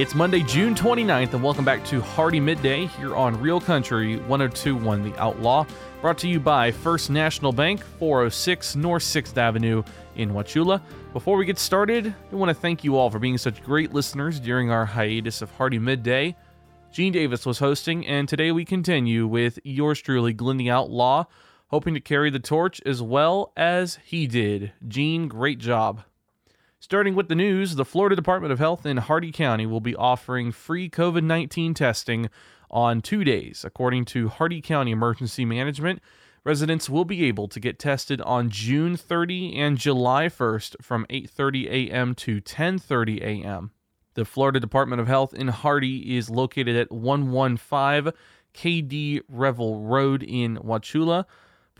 It's Monday, June 29th, and welcome back to Hardee Midday here on Real Country 1021 The Outlaw. Brought to you by First National Bank, 406 North 6th Avenue in Wauchula. Before we get started, I want to thank you all for being such great listeners during our hiatus of Hardee Midday. Gene Davis was hosting, and today we continue with yours truly, Glenn the Outlaw, hoping to carry the torch as well as he did. Gene, great job. Starting with the news, the Florida Department of Health in Hardee County will be offering free COVID 19 testing on two days. According to Hardee County Emergency Management, residents will be able to get tested on June 30 and July 1st from 8:30 a.m. to 10:30 a.m. The Florida Department of Health in Hardee is located at 115 KD Revell Road in Wauchula.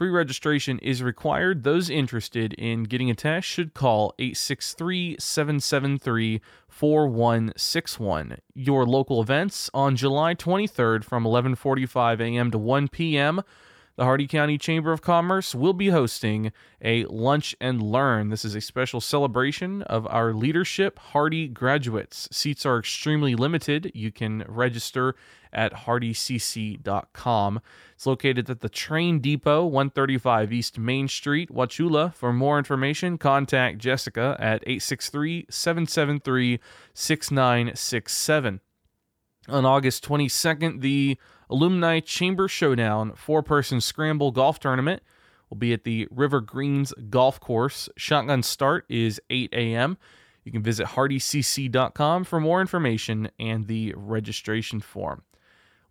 Pre registration is required. Those interested in getting a test should call 863 773 4161. Your local events on July 23rd from 11:45 a.m. to 1 p.m. The Hardee County Chamber of Commerce will be hosting a lunch and learn. This is a special celebration of our leadership Hardee graduates. Seats are extremely limited. You can register at hardeecc.com. It's located at the Train Depot, 135 East Main Street, Wauchula. For more information, contact Jessica at 863 773 6967. On August 22nd, the Alumni Chamber Showdown four person scramble golf tournament will be at the River Greens Golf Course. Shotgun start is 8 a.m. You can visit hardeecc.com for more information and the registration form.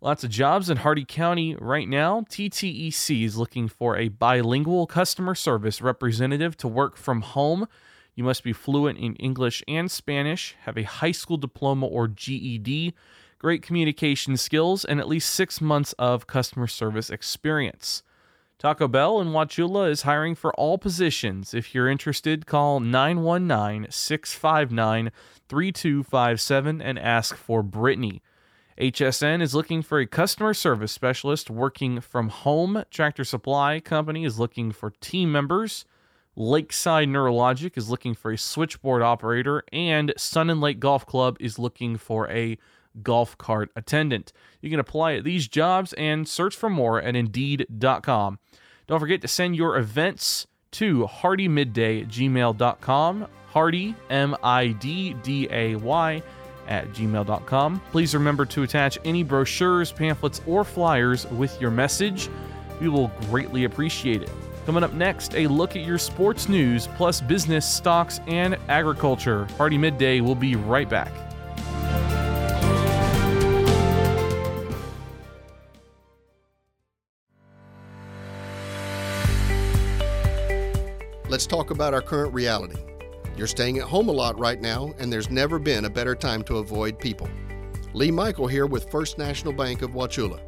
Lots of jobs in Hardee County right now. TTEC is looking for a bilingual customer service representative to work from home. You must be fluent in English and Spanish, have a high school diploma or GED, great communication skills, and at least six months of customer service experience. Taco Bell in Wauchula is hiring for all positions. If you're interested, call 919 659 3257 and ask for Brittany. HSN is looking for a customer service specialist working from home. Tractor Supply Company is looking for team members. Lakeside Neurologic is looking for a switchboard operator. And Sun and Lake Golf Club is looking for a golf cart attendant. You can apply at these jobs and search for more at Indeed.com. Don't forget to send your events to hardeemidday at gmail.com. Hardee, M I D D A Y at gmail.com. Please remember to attach any brochures, pamphlets, or flyers with your message. We will greatly appreciate it. Coming up next, a look at your sports news plus business, stocks, and agriculture. Hardee Midday will be right back. Let's talk about our current reality. You're staying at home a lot right now, and there's never been a better time to avoid people. Lee Michael here with First National Bank of Wauchula.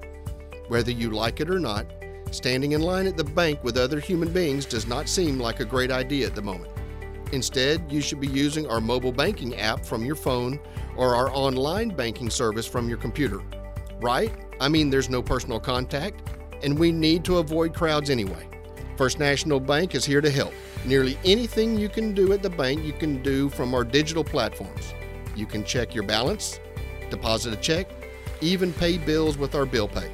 Whether you like it or not, standing in line at the bank with other human beings does not seem like a great idea at the moment. Instead, you should be using our mobile banking app from your phone or our online banking service from your computer. Right? I mean, there's no personal contact, and we need to avoid crowds anyway. First National Bank is here to help. Nearly anything you can do at the bank, you can do from our digital platforms. You can check your balance, deposit a check, even pay bills with our bill pay.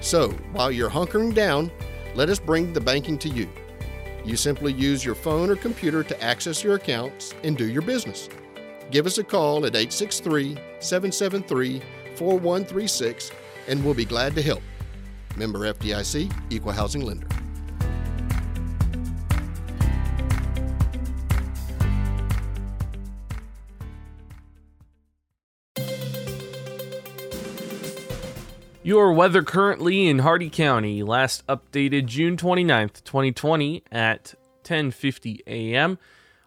So, while you're hunkering down, let us bring the banking to you. You simply use your phone or computer to access your accounts and do your business. Give us a call at 863 773 4136 and we'll be glad to help. Member FDIC, Equal Housing Lender. Your weather currently in Hardee County, last updated June 29th, 2020 at 10:50 a.m.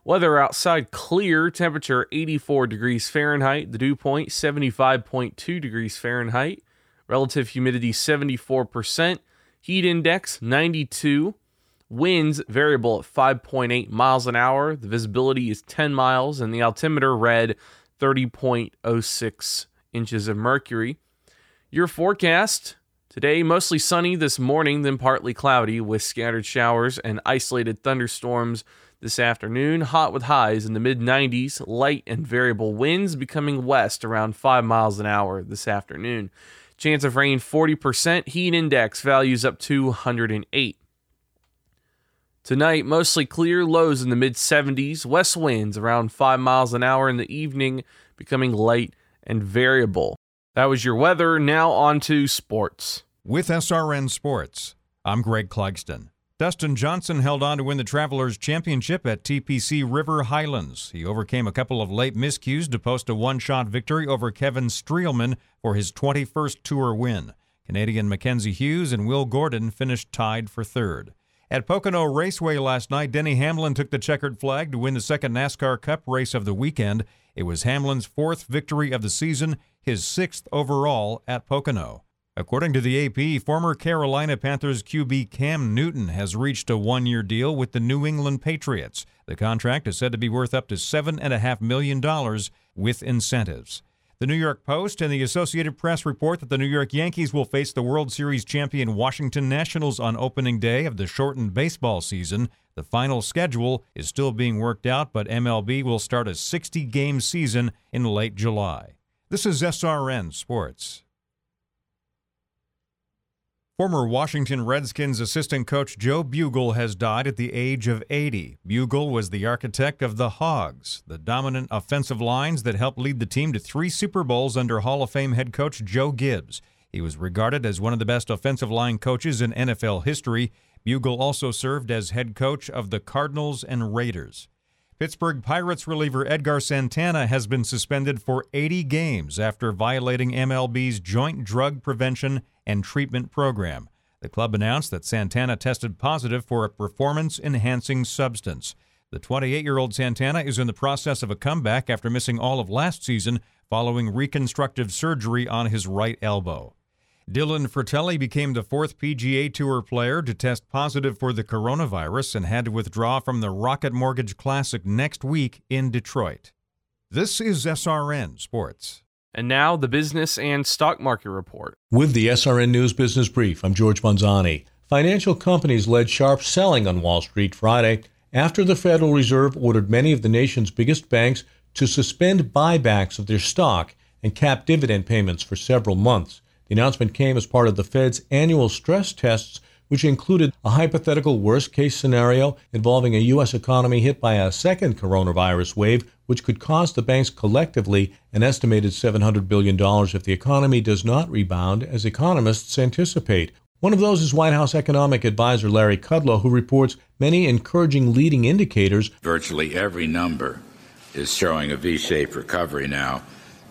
Weather outside clear, temperature 84 degrees Fahrenheit, the dew point 75.2 degrees Fahrenheit, relative humidity 74%, heat index 92, winds variable at 5.8 miles an hour, the visibility is 10 miles, and the altimeter read 30.06 inches of mercury. Your forecast today mostly sunny this morning, then partly cloudy with scattered showers and isolated thunderstorms this afternoon. Hot with highs in the mid 90s, light and variable winds becoming west around 5 miles an hour this afternoon. Chance of rain 40%, heat index values up to 108. Tonight, mostly clear, lows in the mid 70s, west winds around 5 miles an hour in the evening, becoming light and variable. That was your weather. Now on to sports. With SRN Sports, I'm Greg Clugston. Dustin Johnson held on to win the Travelers Championship at TPC River Highlands. He overcame a couple of late miscues to post a one shot victory over Kevin Streelman for his 21st Tour win. Canadian Mackenzie Hughes and Will Gordon finished tied for third. At Pocono Raceway last night, Denny Hamlin took the checkered flag to win the second NASCAR Cup race of the weekend. It was Hamlin's fourth victory of the season, his sixth overall at Pocono. According to the AP, former Carolina Panthers QB Cam Newton has reached a one year deal with the New England Patriots. The contract is said to be worth up to $7.5 million with incentives. The New York Post and the Associated Press report that the New York Yankees will face the World Series champion Washington Nationals on opening day of the shortened baseball season. The final schedule is still being worked out, but MLB will start a 60 game season in late July. This is SRN Sports. Former Washington Redskins assistant coach Joe Bugel has died at the age of 80. Bugel was the architect of the Hogs, the dominant offensive lines that helped lead the team to three Super Bowls under Hall of Fame head coach Joe Gibbs. He was regarded as one of the best offensive line coaches in NFL history. Bugel also served as head coach of the Cardinals and Raiders. Pittsburgh Pirates reliever Edgar Santana has been suspended for 80 games after violating MLB's Joint Drug Prevention and Treatment Program. The club announced that Santana tested positive for a performance enhancing substance. The 28 year old Santana is in the process of a comeback after missing all of last season following reconstructive surgery on his right elbow. Dylan Frittelli became the fourth PGA Tour player to test positive for the coronavirus and had to withdraw from the Rocket Mortgage Classic next week in Detroit. This is SRN Sports. And now the business and stock market report. With the SRN News Business Brief, I'm George Manzani. Financial companies led sharp selling on Wall Street Friday after the Federal Reserve ordered many of the nation's biggest banks to suspend buybacks of their stock and cap dividend payments for several months. The announcement came as part of the Fed's annual stress tests, which included a hypothetical worst case scenario involving a U.S. economy hit by a second coronavirus wave, which could cost the banks collectively an estimated $700 billion if the economy does not rebound, as economists anticipate. One of those is White House economic advisor Larry Kudlow, who reports many encouraging leading indicators. Virtually every number is showing a V shaped recovery now.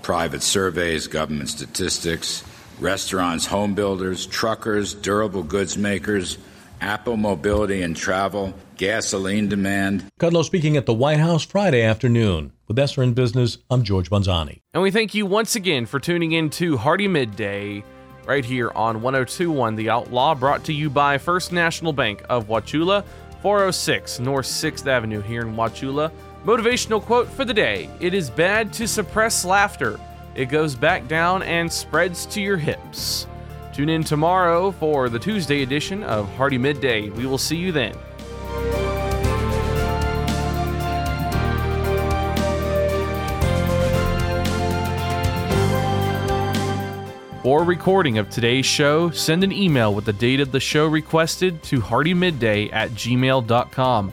Private surveys, government statistics, restaurants, home builders, truckers, durable goods makers, Apple Mobility and Travel, gasoline demand. Kudlow speaking at the White House Friday afternoon. With SRN Business, I'm George Bonzani. And we thank you once again for tuning in to Hardee Midday right here on 1021 The Outlaw, brought to you by First National Bank of Wauchula, 406 North 6th Avenue here in Wauchula. Motivational quote for the day It is bad to suppress laughter it goes back down and spreads to your hips. Tune in tomorrow for the Tuesday edition of Hardee Midday. We will see you then. For recording of today's show, send an email with the date of the show requested to hardeemidday at gmail.com.